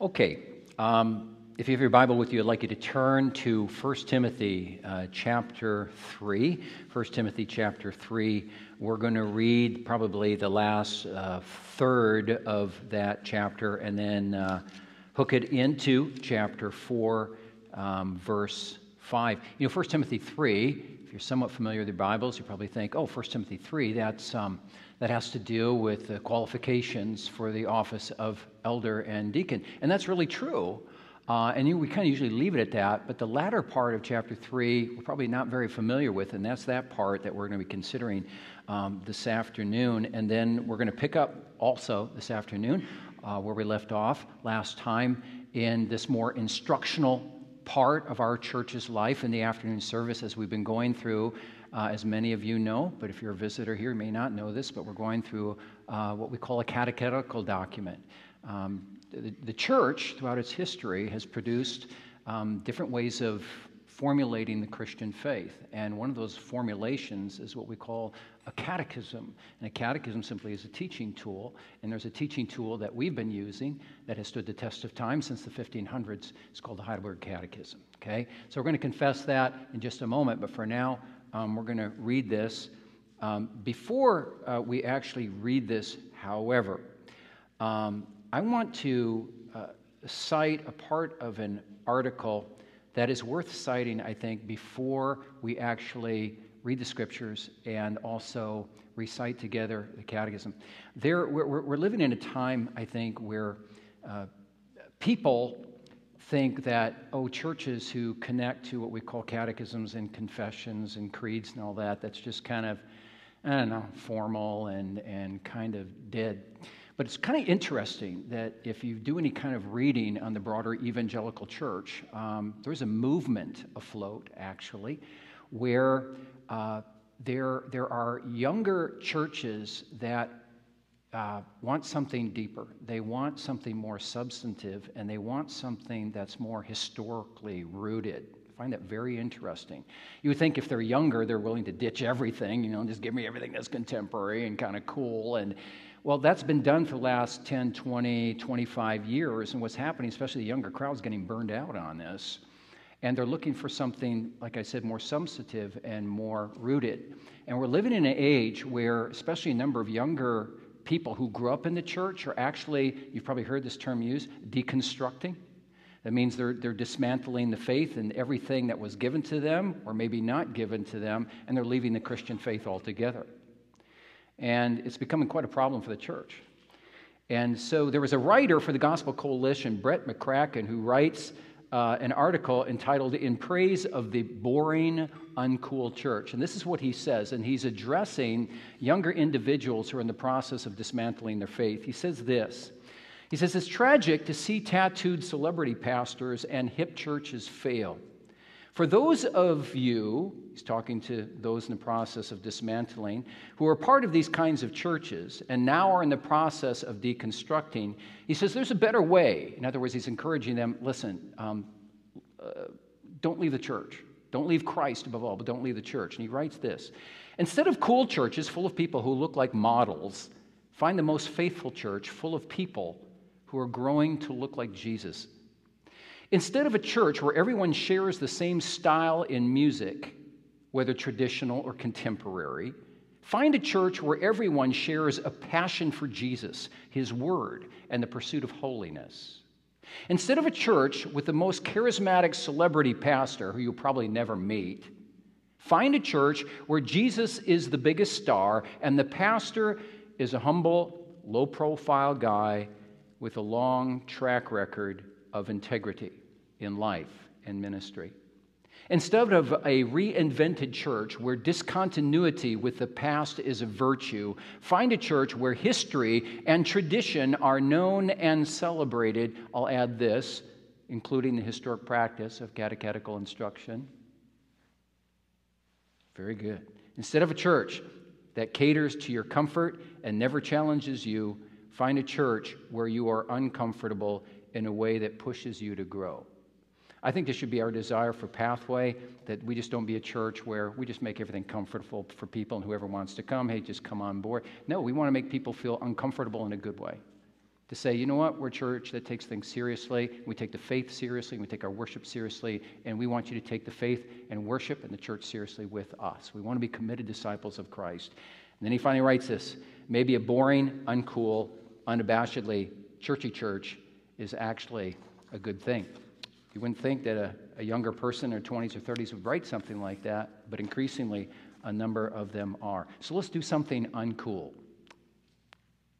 Okay, um, if you have your Bible with you, I'd like you to turn to 1 Timothy uh, chapter 3. 1 Timothy chapter 3. We're going to read probably the last uh, third of that chapter and then uh, hook it into chapter 4, um, verse 5. You know, 1 Timothy 3, if you're somewhat familiar with your Bibles, you probably think, oh, 1 Timothy 3, that's. Um, that has to do with the qualifications for the office of elder and deacon. And that's really true. Uh, and you, we kind of usually leave it at that. But the latter part of chapter 3, we're probably not very familiar with, and that's that part that we're going to be considering um, this afternoon. And then we're going to pick up also this afternoon uh, where we left off last time in this more instructional part of our church's life in the afternoon service as we've been going through uh, as many of you know, but if you're a visitor here, you may not know this, but we're going through uh, what we call a catechetical document. Um, the, the, church, throughout its history, has produced um, different ways of formulating the Christian faith. And one of those formulations is what we call a catechism. And a catechism simply is a teaching tool. And there's a teaching tool that we've been using that has stood the test of time since the 1500s. It's called the Heidelberg Catechism. Okay? So we're going to confess that in just a moment. But for now, um, we're going to read this. Um, before uh, we actually read this, however, um, I want to uh, cite a part of an article that is worth citing, I think, before we actually read the scriptures and also recite together the catechism. There, we're, we're living in a time, I think, where uh, people think that, oh, churches who connect to what we call catechisms and confessions and creeds and all that, that's just kind of, I don't know, formal and, and kind of dead. But it's kind of interesting that if you do any kind of reading on the broader evangelical church, um, there's a movement afloat, actually, where uh, there, there are younger churches that uh, want something deeper. They want something more substantive, and they want something that's more historically rooted. I find that very interesting. You would think if they're younger, they're willing to ditch everything, you know, just give me everything that's contemporary and kind of cool. And well, that's been done for the last 10, 20, 25 years. And what's happening, especially the younger crowd, is getting burned out on this. And they're looking for something, like I said, more substantive and more rooted. And we're living in an age where, especially a number of younger people who grew up in the church are actually, you've probably heard this term used, deconstructing. That means they're, they're dismantling the faith and everything that was given to them, or maybe not given to them, and they're leaving the Christian faith altogether. And it's becoming quite a problem for the church. And so there was a writer for the Gospel Coalition, Brett McCracken, who writes uh, an article entitled In Praise of the Boring, Uncool Church. And this is what he says, and he's addressing younger individuals who are in the process of dismantling their faith. He says this He says, It's tragic to see tattooed celebrity pastors and hip churches fail. For those of you, he's talking to those in the process of dismantling, who are part of these kinds of churches and now are in the process of deconstructing, he says there's a better way. In other words, he's encouraging them listen, um, uh, don't leave the church. Don't leave Christ above all, but don't leave the church. And he writes this Instead of cool churches full of people who look like models, find the most faithful church full of people who are growing to look like Jesus Instead of a church where everyone shares the same style in music, whether traditional or contemporary, find a church where everyone shares a passion for Jesus, His Word, and the pursuit of holiness. Instead of a church with the most charismatic celebrity pastor who you'll probably never meet, find a church where Jesus is the biggest star and the pastor is a humble, low profile guy with a long track record of integrity in life and ministry. Instead of a reinvented church where discontinuity with the past is a virtue, find a church where history and tradition are known and celebrated. I'll add this, including the historic practice of catechetical instruction. Very good. Instead of a church that caters to your comfort and never challenges you, find a church where you are uncomfortable in a way that pushes you to grow. I think this should be our desire for Pathway that we just don't be a church where we just make everything comfortable for people and whoever wants to come, hey, just come on board. No, we want to make people feel uncomfortable in a good way. to say, you know what, we're a church that takes things seriously. We take the faith seriously. We take our worship seriously. And we want you to take the faith and worship and the church seriously with us. We want to be committed disciples of Christ. And then he finally writes this maybe a boring, uncool, unabashedly churchy church is actually a good thing. You wouldn't think that a, a younger person in their 20s or 30s would write something like that, but increasingly a number of them are. So let's do something uncool.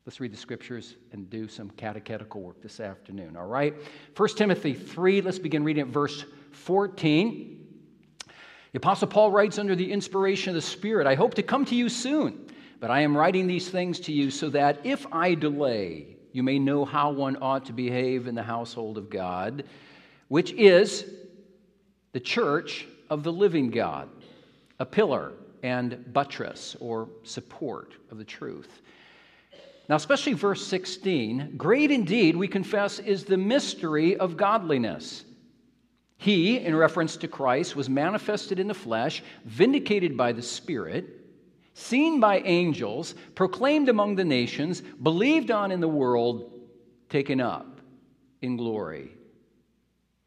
Let's read the scriptures and do some catechetical work this afternoon, all right? 1 Timothy 3, let's begin reading at verse 14. The Apostle Paul writes under the inspiration of the Spirit I hope to come to you soon, but I am writing these things to you so that if I delay, you may know how one ought to behave in the household of God, which is the church of the living God, a pillar and buttress or support of the truth. Now, especially verse 16 great indeed, we confess, is the mystery of godliness. He, in reference to Christ, was manifested in the flesh, vindicated by the Spirit, seen by angels, proclaimed among the nations, believed on in the world, taken up in glory.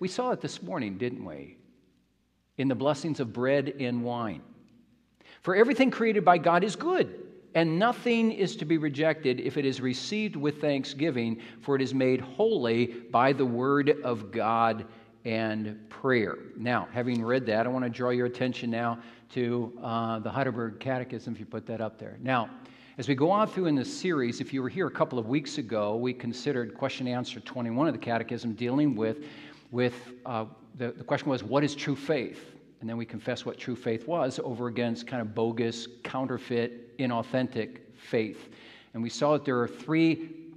We saw it this morning, didn't we? In the blessings of bread and wine. For everything created by God is good and nothing is to be rejected if it is received with thanksgiving, for it is made holy by the word of God and prayer. Now, having read that, I want to draw your attention now to uh, the Heidelberg Catechism, if you put that up there. Now, as we go on through in this series, if you were here a couple of weeks ago, we considered question answer 21 of the Catechism dealing with, with uh, the, the question was, what is true faith? And then we confess what true faith was over against kind of bogus, counterfeit, inauthentic faith. And we saw that there are three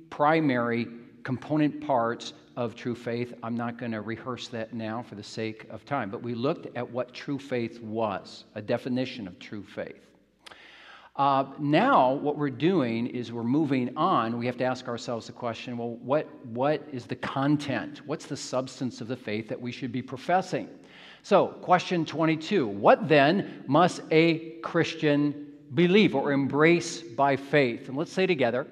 primary component parts of true faith. I'm not going to rehearse that now for the sake of time, but we looked at what true faith was, a definition of true faith. Uh, now, what we're doing is we're moving on. We have to ask ourselves the question well, what, what is the content? What's the substance of the faith that we should be professing? So, question 22 What then must a Christian believe or embrace by faith? And let's say together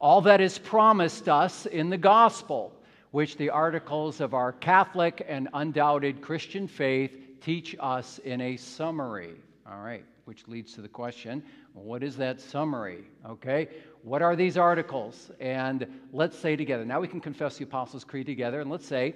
all that is promised us in the gospel, which the articles of our Catholic and undoubted Christian faith teach us in a summary. All right, which leads to the question what is that summary? Okay, what are these articles? And let's say together. Now we can confess the Apostles' Creed together, and let's say,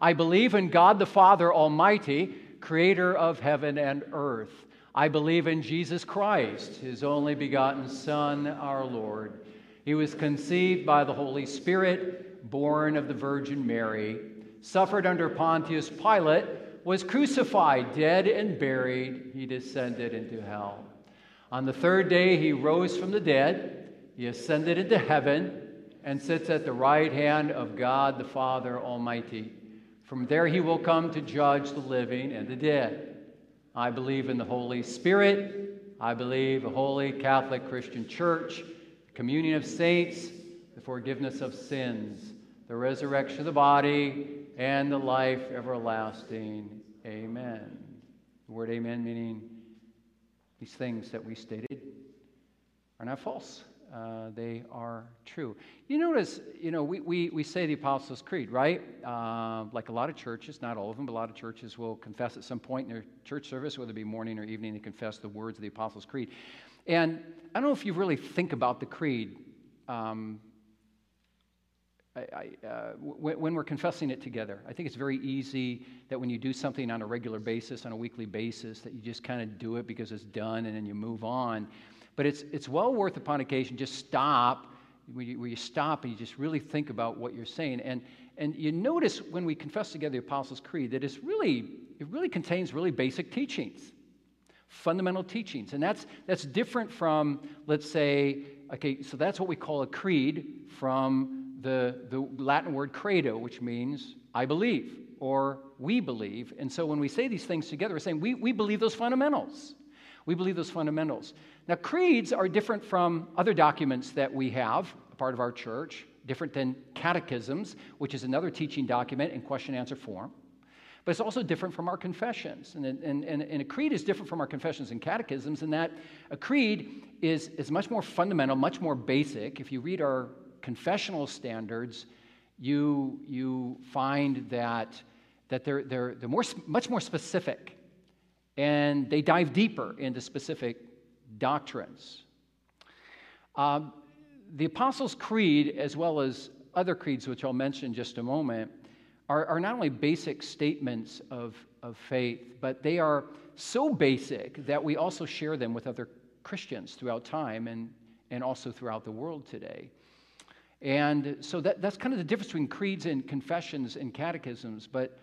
I believe in God the Father Almighty, creator of heaven and earth. I believe in Jesus Christ, his only begotten Son, our Lord. He was conceived by the Holy Spirit, born of the Virgin Mary, suffered under Pontius Pilate, was crucified, dead, and buried. He descended into hell. On the third day, he rose from the dead. He ascended into heaven and sits at the right hand of God the Father Almighty. From there he will come to judge the living and the dead. I believe in the Holy Spirit. I believe a holy Catholic Christian church, communion of saints, the forgiveness of sins, the resurrection of the body, and the life everlasting. Amen. The word amen meaning these things that we stated are not false uh, they are true. You notice, you know, we, we, we say the Apostles' Creed, right? Uh, like a lot of churches, not all of them, but a lot of churches will confess at some point in their church service, whether it be morning or evening, they confess the words of the Apostles' Creed. And I don't know if you really think about the creed um, I, uh, when, when, we're confessing it together. I think it's very easy that when you do something on a regular basis, on a weekly basis, that you just kind of do it because it's done and then you move on. But it's, it's well worth upon occasion just stop, where you, where you stop and you just really think about what you're saying. And, and you notice when we confess together the Apostles' Creed that it's really, it really contains really basic teachings, fundamental teachings. And that's, that's different from, let's say, okay, so that's what we call a creed from the, the Latin word credo, which means I believe or we believe. And so when we say these things together, we're saying we, we believe those fundamentals. We believe those fundamentals. Now, creeds are different from other documents that we have, a part of our church, different than catechisms, which is another teaching document in question answer form. But it's also different from our confessions. And, and, and, and, a creed is different from our confessions and catechisms in that a creed is, is much more fundamental, much more basic. If you read our confessional standards, you, you find that, that they're, they're, they're more, much more specific and they dive deeper into specific doctrines. Um, the Apostles' Creed, as well as other creeds, which I'll mention just a moment, are, are not only basic statements of, of faith, but they are so basic that we also share them with other Christians throughout time and, and also throughout the world today. And so that, that's kind of the difference between creeds and confessions and catechisms. But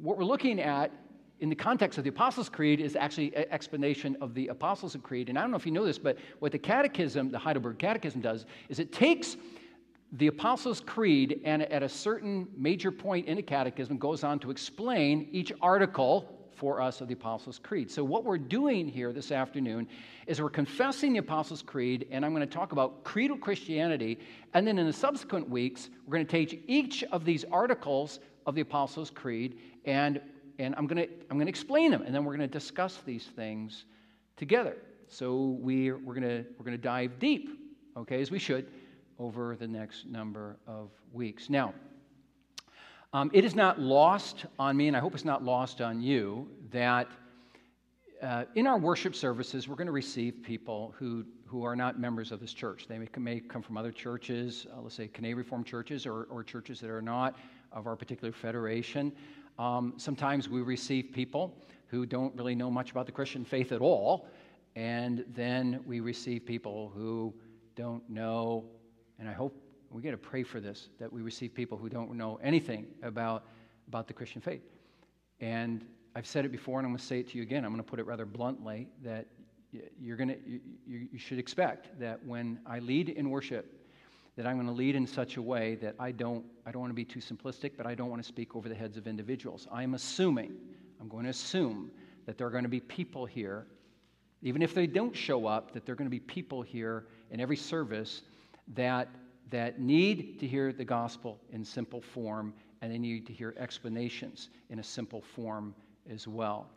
what we're looking at in the context of the Apostles' Creed is actually an explanation of the Apostles' Creed. And I don't know if you know this, but what the Catechism, the Heidelberg Catechism, does is it takes the Apostles' Creed and at a certain major point in the Catechism goes on to explain each article for us of the Apostles' Creed. So, what we're doing here this afternoon is we're confessing the Apostles' Creed, and I'm going to talk about creedal Christianity. And then in the subsequent weeks, we're going to take each of these articles of the Apostles' Creed, and, and I'm, going to, I'm going to explain them, and then we're going to discuss these things together. So, we're, we're, going to, we're going to dive deep, okay, as we should, over the next number of weeks. Now, um, it is not lost on me, and I hope it's not lost on you, that uh, in our worship services, we're going to receive people who, who are not members of this church. They may, may come from other churches, uh, let's say Canadian Reformed churches, or, or churches that are not of our particular federation. Um, sometimes we receive people who don't really know much about the Christian faith at all, and then we receive people who don't know, and I hope we got to pray for this that we receive people who don't know anything about, about the Christian faith. And I've said it before, and I'm going to say it to you again. I'm going to put it rather bluntly that you're going to, you, you should expect that when I lead in worship, that I'm going to lead in such a way that I don't, I don't want to be too simplistic, but I don't want to speak over the heads of individuals. I'm assuming, I'm going to assume that there are going to be people here, even if they don't show up, that there are going to be people here in every service that that need to hear the gospel in simple form and they need to hear explanations in a simple form as well.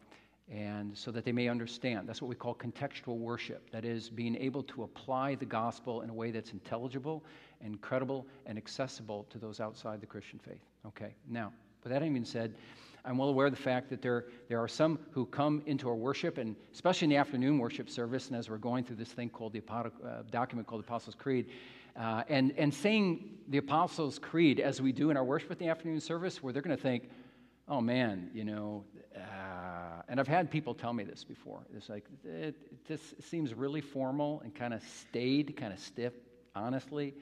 And so that they may understand. That's what we call contextual worship. That is, being able to apply the gospel in a way that's intelligible and credible and accessible to those outside the Christian faith. Okay, now, with that being said, I'm well aware of the fact that there, there are some who come into our worship, and especially in the afternoon worship service, and as we're going through this thing called the uh, document called the Apostles' Creed, uh, and, and saying the Apostles' Creed as we do in our worship at the afternoon service, where they're going to think, oh man, you know, uh, and I've had people tell me this before. It's like, it, it just seems really formal and kind of staid, kind of stiff, honestly.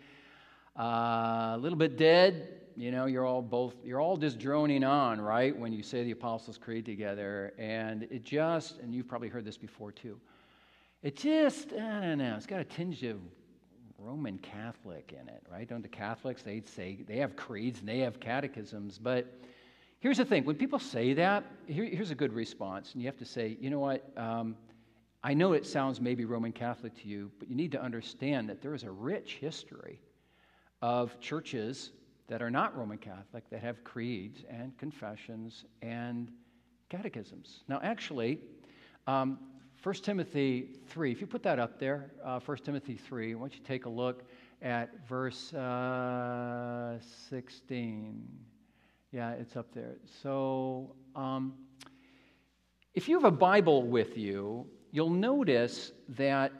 Uh, a little bit dead, you know, you're all both, you're all just droning on, right, when you say the Apostles' Creed together. And it just, and you've probably heard this before too, it just, I don't know, it's got a tinge of Roman Catholic in it, right? Don't the Catholics, they'd say, they have creeds and they have catechisms. But here's the thing when people say that, here, here's a good response. And you have to say, you know what? Um, I know it sounds maybe Roman Catholic to you, but you need to understand that there is a rich history of churches that are not Roman Catholic that have creeds and confessions and catechisms. Now, actually, um, 1 Timothy 3, if you put that up there, uh, 1 Timothy 3, why don't you take a look at verse uh, 16. Yeah, it's up there. So, um, if you have a Bible with you, you'll notice that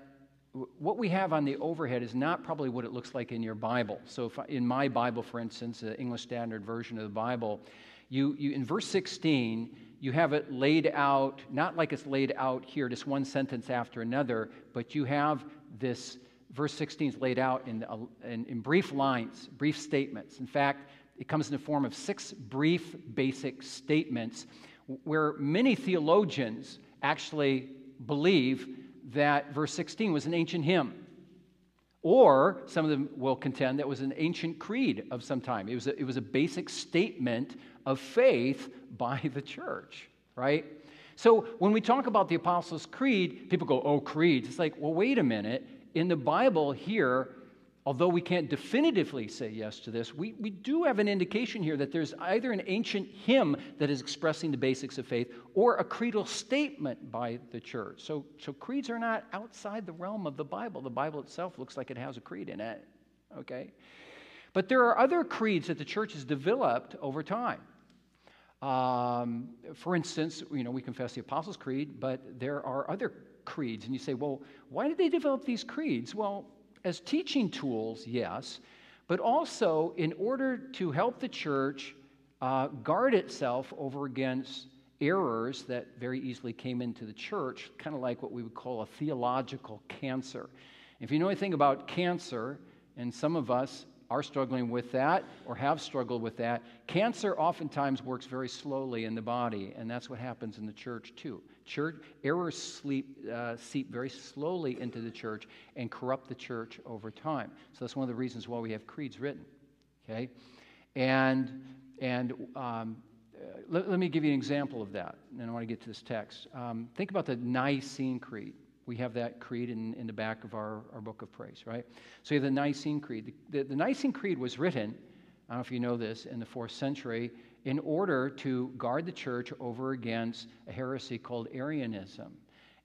what we have on the overhead is not probably what it looks like in your Bible. So, if, in my Bible, for instance, the English Standard Version of the Bible, you, you in verse 16, you have it laid out, not like it's laid out here, just one sentence after another, but you have this, verse 16 is laid out in, uh, in, in brief lines, brief statements. In fact, it comes in the form of six brief, basic statements where many theologians actually believe that verse 16 was an ancient hymn Or some of them will contend that was an ancient creed of some time. It was a, it was a basic statement of faith by the church, right? So when we talk about the Apostles' Creed, people go, oh, creeds. It's like, well, wait a minute. In the Bible here, although we can't definitively say yes to this, we, we do have an indication here that there's either an ancient hymn that is expressing the basics of faith or a creedal statement by the church. So, so creeds are not outside the realm of the Bible. The Bible itself looks like it has a creed in it, okay? But there are other creeds that the church has developed over time. Um, for instance, you know, we confess the Apostles' Creed, but there are other creeds. And you say, well, why did they develop these creeds? Well, as teaching tools, yes, but also in order to help the church uh, guard itself over against errors that very easily came into the church, kind of like what we would call a theological cancer. If you know anything about cancer, and some of us are struggling with that or have struggled with that, cancer oftentimes works very slowly in the body, and that's what happens in the church too. Church errors sleep, uh, seep very slowly into the church and corrupt the church over time. So that's one of the reasons why we have creeds written. Okay, and and um, uh, let, let, me give you an example of that, and I want to get to this text. Um, think about the Nicene Creed. We have that creed in, in the back of our, our book of praise, right? So you have the Nicene Creed. The, the, the Nicene Creed was written, I don't know if you know this, in the fourth century in order to guard the church over against a heresy called Arianism.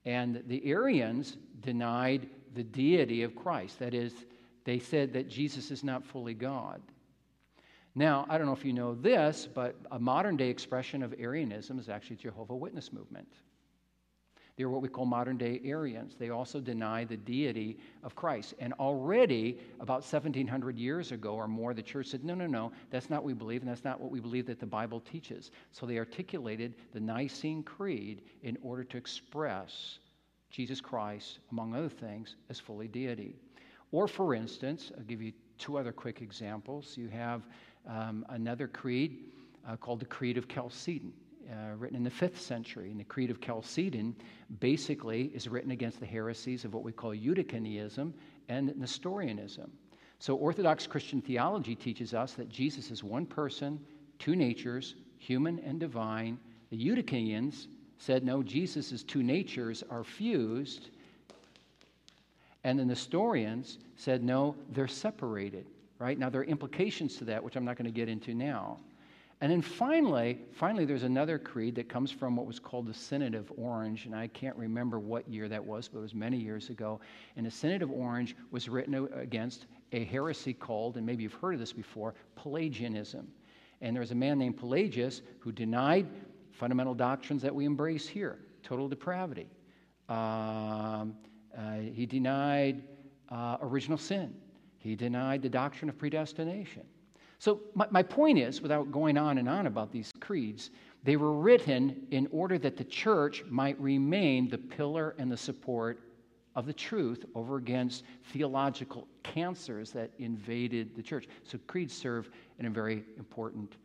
And the Arians denied the deity of Christ. That is, they said that Jesus is not fully God. Now, I don't know if you know this, but a modern day expression of Arianism is actually Jehovah Witness movement. They're what we call modern day Arians. They also deny the deity of Christ. And already, about 1700 years ago or more, the church said, no, no, no, that's not what we believe, and that's not what we believe that the Bible teaches. So they articulated the Nicene Creed in order to express Jesus Christ, among other things, as fully deity. Or, for instance, I'll give you two other quick examples. You have um, another creed uh, called the Creed of Chalcedon uh, written in the fifth century. And the Creed of Chalcedon basically is written against the heresies of what we call Eutychianism and Nestorianism. So, Orthodox Christian theology teaches us that Jesus is one person, two natures, human and divine. The Eutychians said, no, Jesus' two natures are fused. And the Nestorians said, no, they're separated, right? Now, there are implications to that, which I'm not going to get into now. And then finally, finally, there's another creed that comes from what was called the Synod of Orange, and I can't remember what year that was, but it was many years ago. And the Synod of Orange was written against a heresy called, and maybe you've heard of this before, Pelagianism. And there was a man named Pelagius who denied fundamental doctrines that we embrace here total depravity. Um, uh, he denied uh, original sin. He denied the doctrine of predestination. So, my, my point is, without going on and on about these creeds, they were written in order that the church might remain the pillar and the support of the truth over against theological cancers that invaded the church. So, creeds serve in a very important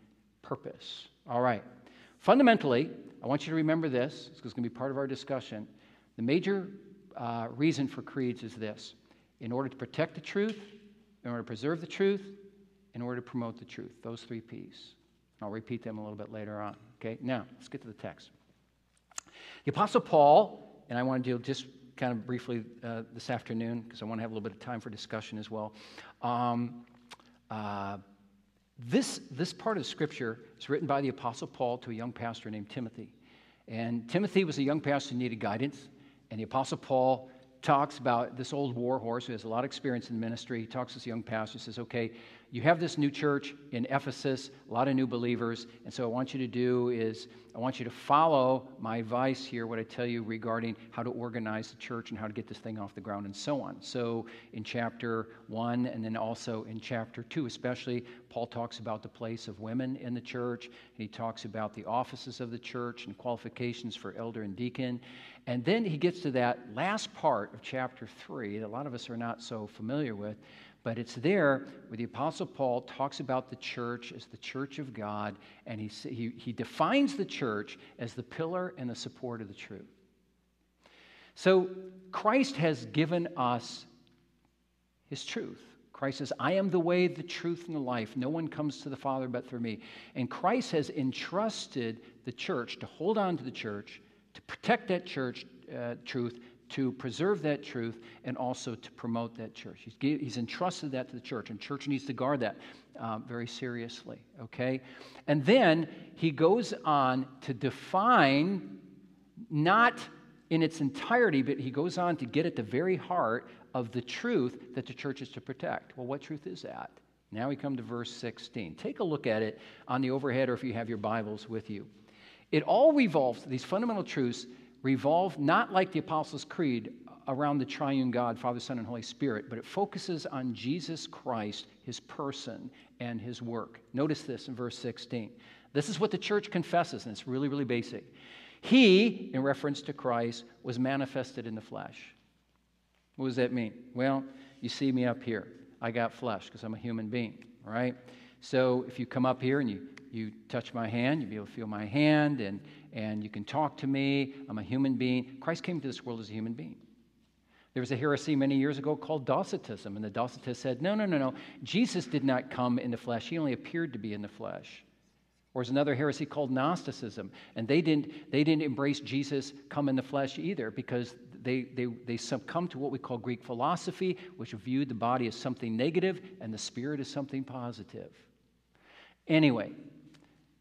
purpose. All right. Fundamentally, I want you to remember this, it's going to be part of our discussion. The major uh, reason for creeds is this in order to protect the truth, in order to preserve the truth, in order to promote the truth. Those three P's. I'll repeat them a little bit later on. Okay, now let's get to the text. The Apostle Paul, and I want to deal just kind of briefly uh, this afternoon because I want to have a little bit of time for discussion as well. Um, uh, this, this part of Scripture is written by the Apostle Paul to a young pastor named Timothy. And Timothy was a young pastor who needed guidance, and the Apostle Paul talks about this old war horse who has a lot of experience in ministry. He talks to this young pastor, and says, Okay, you have this new church in Ephesus, a lot of new believers, and so I want you to do is I want you to follow my advice here, what I tell you regarding how to organize the church and how to get this thing off the ground and so on. So in chapter one and then also in chapter two, especially, Paul talks about the place of women in the church. And he talks about the offices of the church and qualifications for elder and deacon. And then he gets to that last part of chapter three that a lot of us are not so familiar with but it's there where the Apostle Paul talks about the church as the church of God, and he, he, he defines the church as the pillar and the support of the truth. So Christ has given us his truth. Christ says, I am the way, the truth, and the life. No one comes to the Father but through me. And Christ has entrusted the church to hold on to the church, to protect that church uh, truth, to preserve that truth, and also to promote that church. He's, he's entrusted that to the church, and church needs to guard that um, very seriously, okay? And then he goes on to define, not in its entirety, but he goes on to get at the very heart of the truth that the church is to protect. Well, what truth is that? Now we come to verse 16. Take a look at it on the overhead or if you have your Bibles with you. It all revolves, these fundamental truths revolve not like the Apostles' Creed around the triune God, Father, Son, and Holy Spirit, but it focuses on Jesus Christ, his person, and his work. Notice this in verse 16. This is what the church confesses, and it's really, really basic. He, in reference to Christ, was manifested in the flesh. What does that mean? Well, you see me up here. I got flesh because I'm a human being, right? So if you come up here and you, you touch my hand, you'll be able to feel my hand and, and you can talk to me. I'm a human being. Christ came to this world as a human being. There was a heresy many years ago called Docetism, and the Docetists said, no, no, no, no. Jesus did not come in the flesh, he only appeared to be in the flesh. Or there's another heresy called Gnosticism, and they didn't, they didn't embrace Jesus come in the flesh either because they, they, they succumb to what we call Greek philosophy, which viewed the body as something negative and the spirit as something positive. Anyway,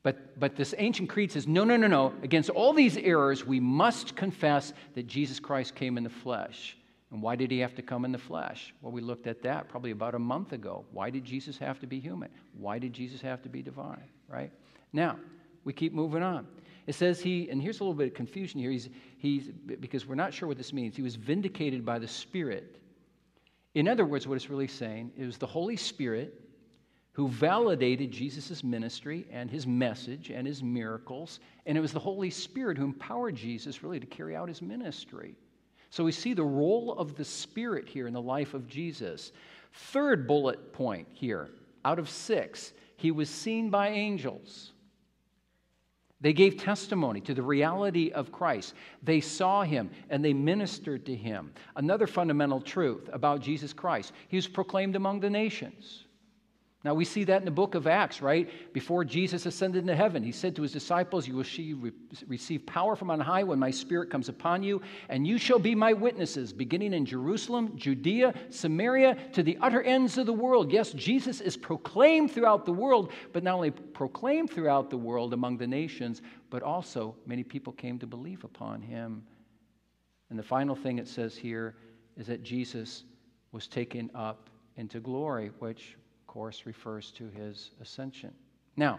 but, but this ancient creed says no, no, no, no. Against all these errors, we must confess that Jesus Christ came in the flesh. And why did he have to come in the flesh? Well, we looked at that probably about a month ago. Why did Jesus have to be human? Why did Jesus have to be divine, right? Now, we keep moving on. It says he, and here's a little bit of confusion here. He's, he's, because we're not sure what this means. He was vindicated by the Spirit. In other words, what it's really saying is the Holy Spirit who validated Jesus' ministry and his message and his miracles. And it was the Holy Spirit who empowered Jesus really to carry out his ministry. So we see the role of the Spirit here in the life of Jesus. Third bullet point here, out of six, he was seen by angels. They gave testimony to the reality of Christ. They saw him and they ministered to him. Another fundamental truth about Jesus Christ he was proclaimed among the nations. Now, we see that in the book of Acts, right? Before Jesus ascended into heaven, he said to his disciples, You will receive power from on high when my spirit comes upon you, and you shall be my witnesses, beginning in Jerusalem, Judea, Samaria, to the utter ends of the world. Yes, Jesus is proclaimed throughout the world, but not only proclaimed throughout the world among the nations, but also many people came to believe upon him. And the final thing it says here is that Jesus was taken up into glory, which course, refers to his ascension. Now,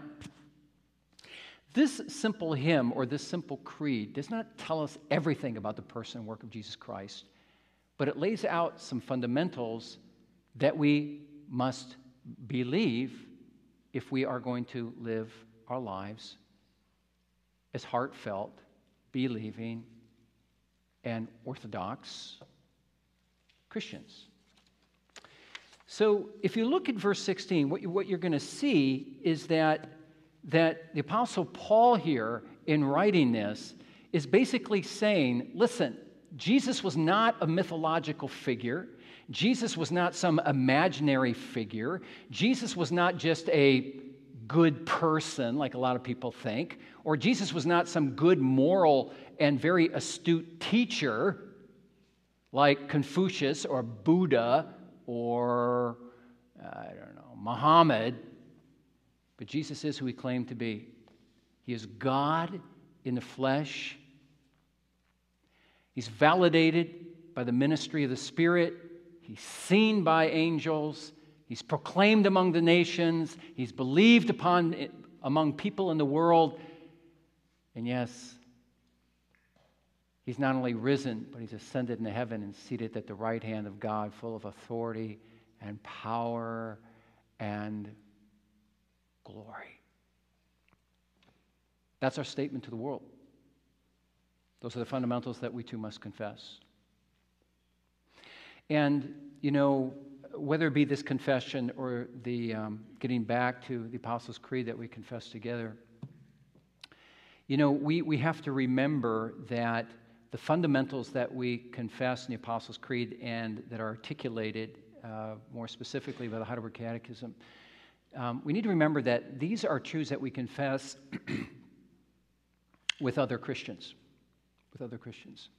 this simple hymn or this simple creed does not tell us everything about the person and work of Jesus Christ, but it lays out some fundamentals that we must believe if we are going to live our lives as heartfelt, believing, and orthodox Christians. So if you look at verse 16, what, you, are going to see is that, that the Apostle Paul here, in writing this, is basically saying, listen, Jesus was not a mythological figure. Jesus was not some imaginary figure. Jesus was not just a good person, like a lot of people think, or Jesus was not some good moral and very astute teacher, like Confucius or Buddha or, I don't know, Muhammad, but Jesus is who he claimed to be. He is God in the flesh. He's validated by the ministry of the Spirit. He's seen by angels. He's proclaimed among the nations. He's believed upon among people in the world. And yes, He's not only risen, but he's ascended into heaven and seated at the right hand of God, full of authority and power and glory. That's our statement to the world. Those are the fundamentals that we too must confess. And, you know, whether it be this confession or the um, getting back to the Apostles' Creed that we confess together, you know, we, we have to remember that the fundamentals that we confess in the Apostles' Creed and that are articulated uh, more specifically by the Heidelberg Catechism, um, we need to remember that these are truths that we confess with other Christians. With other Christians.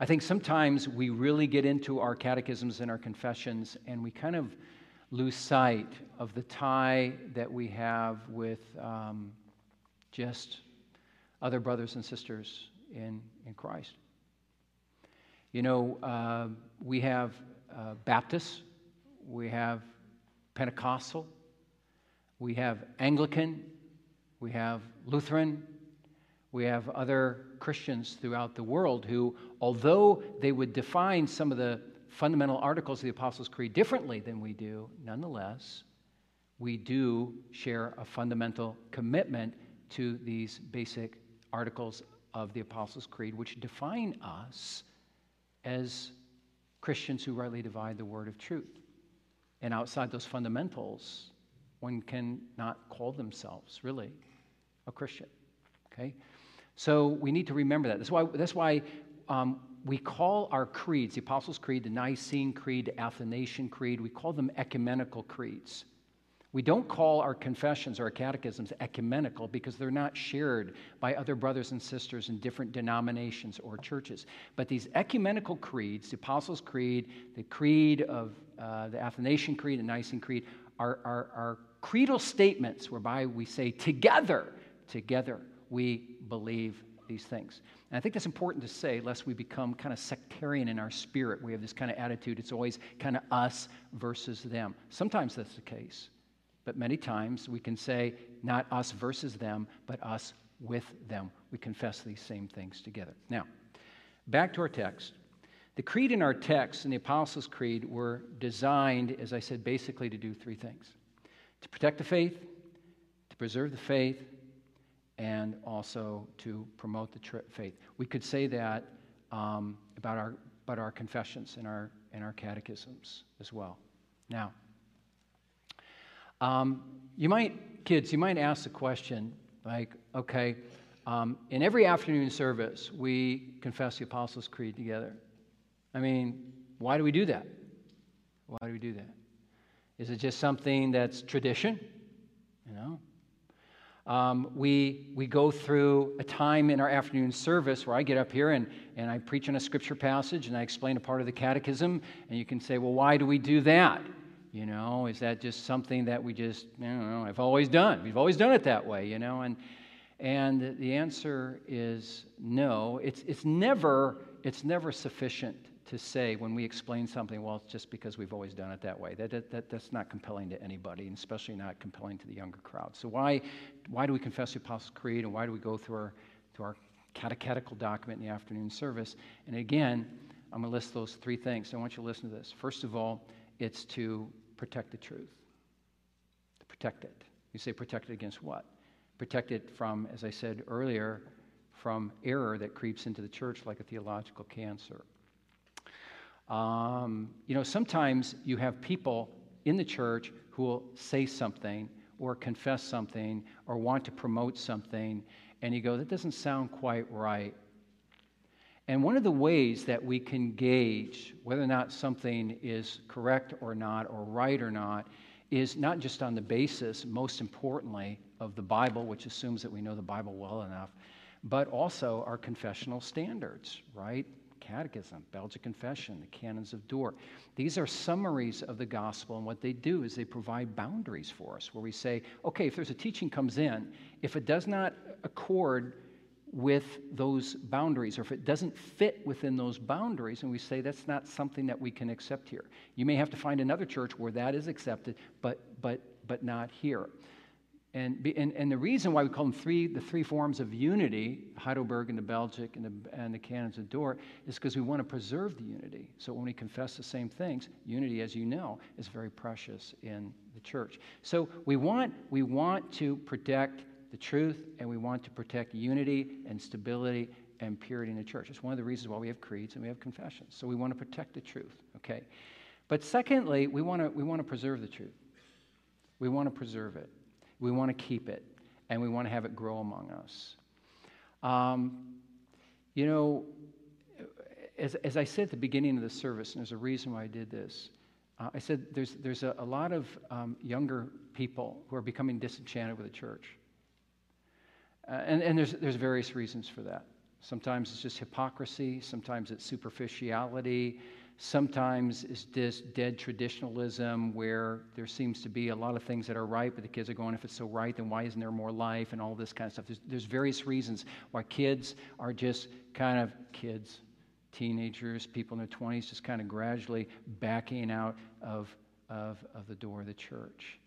I think sometimes we really get into our catechisms and our confessions and we kind of lose sight of the tie that we have with um, just other brothers and sisters in, in Christ. You know, uh, we have uh, Baptists, we have Pentecostal, we have Anglican, we have Lutheran, we have other Christians throughout the world who, although they would define some of the fundamental articles of the Apostles' Creed differently than we do, nonetheless, we do share a fundamental commitment to these basic articles of the Apostles' Creed, which define us as Christians who rightly divide the word of truth. And outside those fundamentals, one can not call themselves really a Christian. Okay? So we need to remember that. That's why, that's why um, we call our creeds, the Apostles' Creed, the Nicene Creed, the Athanasian Creed, we call them ecumenical creeds. We don't call our confessions or our catechisms ecumenical because they're not shared by other brothers and sisters in different denominations or churches. But these ecumenical creeds, the Apostles' Creed, the Creed of uh, the Athanasian Creed, the Nicene Creed, are, are, are creedal statements whereby we say, together, together, we believe these things. And I think that's important to say, lest we become kind of sectarian in our spirit. We have this kind of attitude, it's always kind of us versus them. Sometimes that's the case. But many times we can say, not us versus them, but us with them. We confess these same things together. Now, back to our text. The creed in our text and the Apostles' Creed were designed, as I said, basically to do three things to protect the faith, to preserve the faith, and also to promote the tri- faith. We could say that um, about, our, about our confessions and our, and our catechisms as well. Now, um, you might, kids, you might ask the question like, okay, um, in every afternoon service, we confess the Apostles' Creed together. I mean, why do we do that? Why do we do that? Is it just something that's tradition? You know? Um, we, we go through a time in our afternoon service where I get up here and, and I preach on a scripture passage and I explain a part of the catechism, and you can say, well, why do we do that? You know, is that just something that we just, you know, I've always done? We've always done it that way, you know? And, and the answer is no. It's, it's, never, it's never sufficient to say when we explain something, well, it's just because we've always done it that way. That, that, that, that's not compelling to anybody, and especially not compelling to the younger crowd. So, why, why do we confess the Apostles' Creed, and why do we go through our, through our catechetical document in the afternoon service? And again, I'm going to list those three things. I want you to listen to this. First of all, it's to protect the truth, to protect it. You say protect it against what? Protect it from, as I said earlier, from error that creeps into the church like a theological cancer. Um, you know, sometimes you have people in the church who will say something or confess something or want to promote something, and you go, that doesn't sound quite right. And one of the ways that we can gauge whether or not something is correct or not, or right or not, is not just on the basis, most importantly, of the Bible, which assumes that we know the Bible well enough, but also our confessional standards, right? Catechism, Belgic Confession, the Canons of Dort. These are summaries of the gospel, and what they do is they provide boundaries for us where we say, okay, if there's a teaching comes in, if it does not accord with those boundaries, or if it doesn't fit within those boundaries, and we say that's not something that we can accept here. You may have to find another church where that is accepted, but, but, but not here. And, and, and the reason why we call them three, the three forms of unity, Heidelberg and the Belgic and the, and the canons of Dort, is because we want to preserve the unity. So when we confess the same things, unity, as you know, is very precious in the church. So we want, we want to protect the truth, and we want to protect unity and stability and purity in the church. It's one of the reasons why we have creeds and we have confessions. So we want to protect the truth, okay? But secondly, we want to, we want to preserve the truth. We want to preserve it. We want to keep it, and we want to have it grow among us. Um, you know, as, as I said at the beginning of the service, and there's a reason why I did this, uh, I said there's, there's a, a lot of um, younger people who are becoming disenchanted with the church. Uh, and and there's, there's various reasons for that. Sometimes it's just hypocrisy, sometimes it's superficiality, sometimes it's just dead traditionalism where there seems to be a lot of things that are right, but the kids are going, if it's so right, then why isn't there more life and all this kind of stuff? There's, there's various reasons why kids are just kind of kids, teenagers, people in their 20s, just kind of gradually backing out of, of, of the door of the church.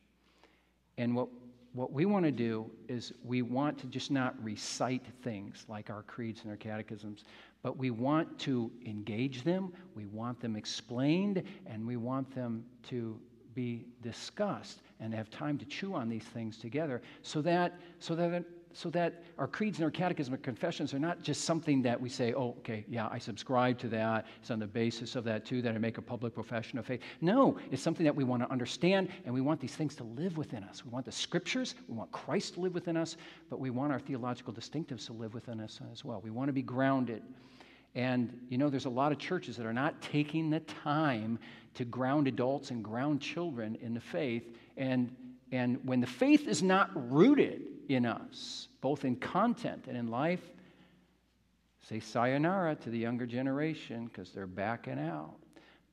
And what what we want to do is we want to just not recite things like our creeds and our catechisms, but we want to engage them, we want them explained, and we want them to be discussed and have time to chew on these things together so that so that so that our creeds and our catechism and confessions are not just something that we say, oh, okay, yeah, I subscribe to that. It's on the basis of that, too, that I make a public profession of faith. No, it's something that we want to understand, and we want these things to live within us. We want the scriptures, we want Christ to live within us, but we want our theological distinctives to live within us as well. We want to be grounded. And, you know, there's a lot of churches that are not taking the time to ground adults and ground children in the faith. And, and when the faith is not rooted in us, both in content and in life, say sayonara to the younger generation because they're backing out.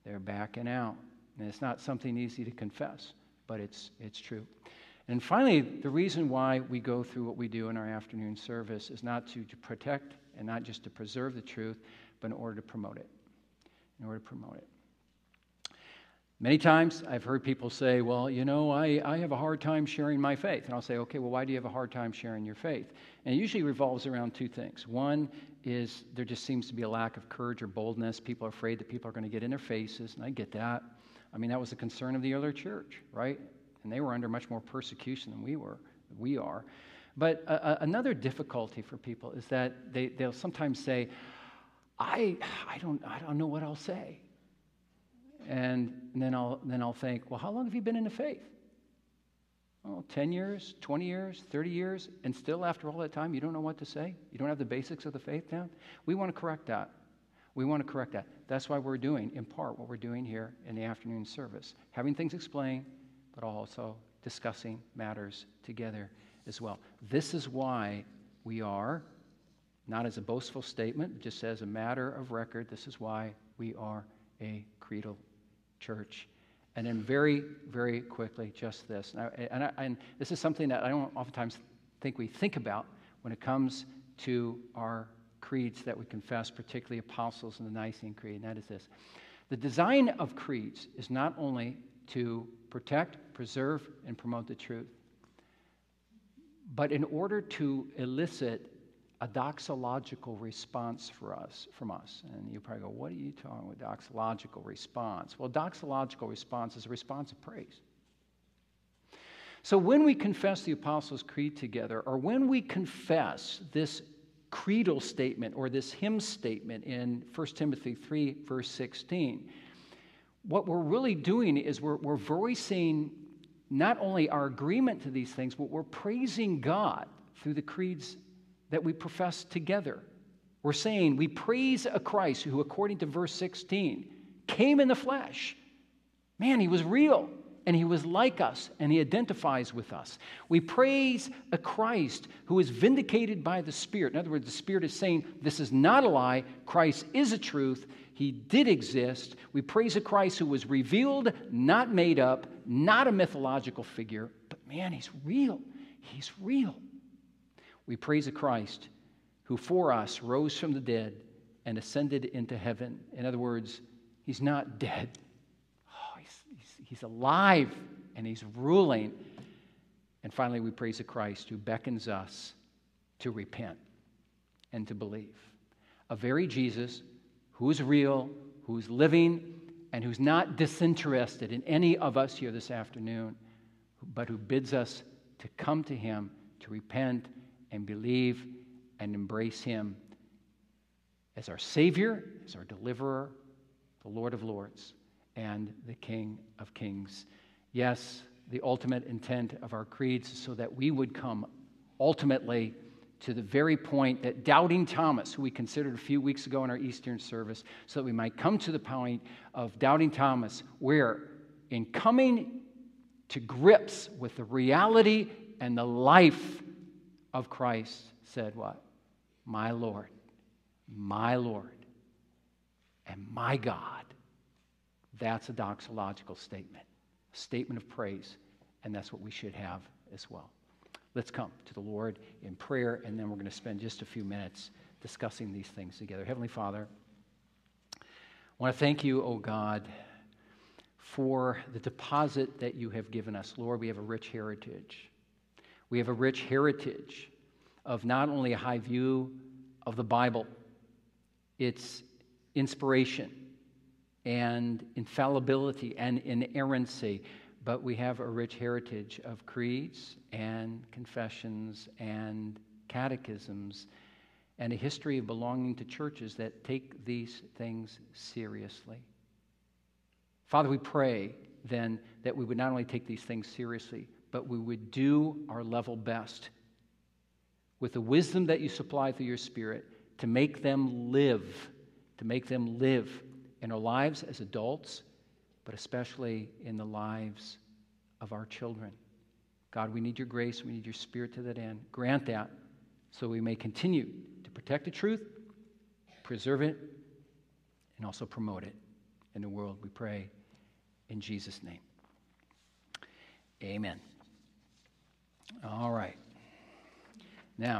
They're backing out. And it's not something easy to confess, but it's, it's true. And finally, the reason why we go through what we do in our afternoon service is not to, to protect and not just to preserve the truth, but in order to promote it. In order to promote it. Many times I've heard people say, Well, you know, I, I have a hard time sharing my faith. And I'll say, Okay, well, why do you have a hard time sharing your faith? And it usually revolves around two things. One is there just seems to be a lack of courage or boldness. People are afraid that people are going to get in their faces, and I get that. I mean, that was a concern of the early church, right? And they were under much more persecution than we were, we are. But uh, another difficulty for people is that they, they'll sometimes say, I, I, don't, I don't know what I'll say. And then I'll, then I'll think, well, how long have you been in the faith? Well, 10 years, 20 years, 30 years, and still after all that time, you don't know what to say? You don't have the basics of the faith down? We want to correct that. We want to correct that. That's why we're doing, in part, what we're doing here in the afternoon service having things explained, but also discussing matters together as well. This is why we are, not as a boastful statement, just as a matter of record, this is why we are a creedal church. And then, very, very quickly, just this. And, I, and, I, and, this is something that I don't oftentimes think we think about when it comes to our creeds that we confess, particularly apostles and the Nicene Creed, and that is this. The design of creeds is not only to protect, preserve, and promote the truth, but in order to elicit a doxological response for us from us. And you probably go, what are you talking about? Doxological response. Well, doxological response is a response of praise. So when we confess the Apostles' Creed together, or when we confess this creedal statement or this hymn statement in 1 Timothy 3, verse 16, what we're really doing is we're, we're voicing not only our agreement to these things, but we're praising God through the creeds that we profess together. We're saying we praise a Christ who, according to verse 16, came in the flesh. Man, he was real and he was like us and he identifies with us. We praise a Christ who is vindicated by the Spirit. In other words, the Spirit is saying, This is not a lie, Christ is a truth. He did exist. We praise a Christ who was revealed, not made up, not a mythological figure, but man, he's real. He's real. We praise a Christ who for us rose from the dead and ascended into heaven. In other words, he's not dead, oh, he's, he's, he's alive and he's ruling. And finally, we praise a Christ who beckons us to repent and to believe. A very Jesus who's real, who's living, and who's not disinterested in any of us here this afternoon, but who bids us to come to him, to repent, and believe and embrace Him as our Savior, as our deliverer, the Lord of Lords, and the King of Kings. Yes, the ultimate intent of our creeds is so that we would come ultimately to the very point that doubting Thomas, who we considered a few weeks ago in our Eastern service, so that we might come to the point of doubting Thomas, where in coming to grips with the reality and the life of Christ, said, What? My Lord, my Lord, and my God. That's a doxological statement, a statement of praise, and that's what we should have as well. Let's come to the Lord in prayer, and then we're going to spend just a few minutes discussing these things together. Heavenly Father, I want to thank you, O oh God, for the deposit that you have given us. Lord, we have a rich heritage. We have a rich heritage of not only a high view of the Bible, its inspiration and infallibility and inerrancy, but we have a rich heritage of creeds and confessions and catechisms and a history of belonging to churches that take these things seriously. Father, we pray then that we would not only take these things seriously, but we would do our level best with the wisdom that you supply through your Spirit to make them live, to make them live in our lives as adults, but especially in the lives of our children. God, we need your grace, we need your Spirit to that end. Grant that so we may continue to protect the truth, preserve it, and also promote it in the world. We pray in Jesus' name. Amen. All right. Now,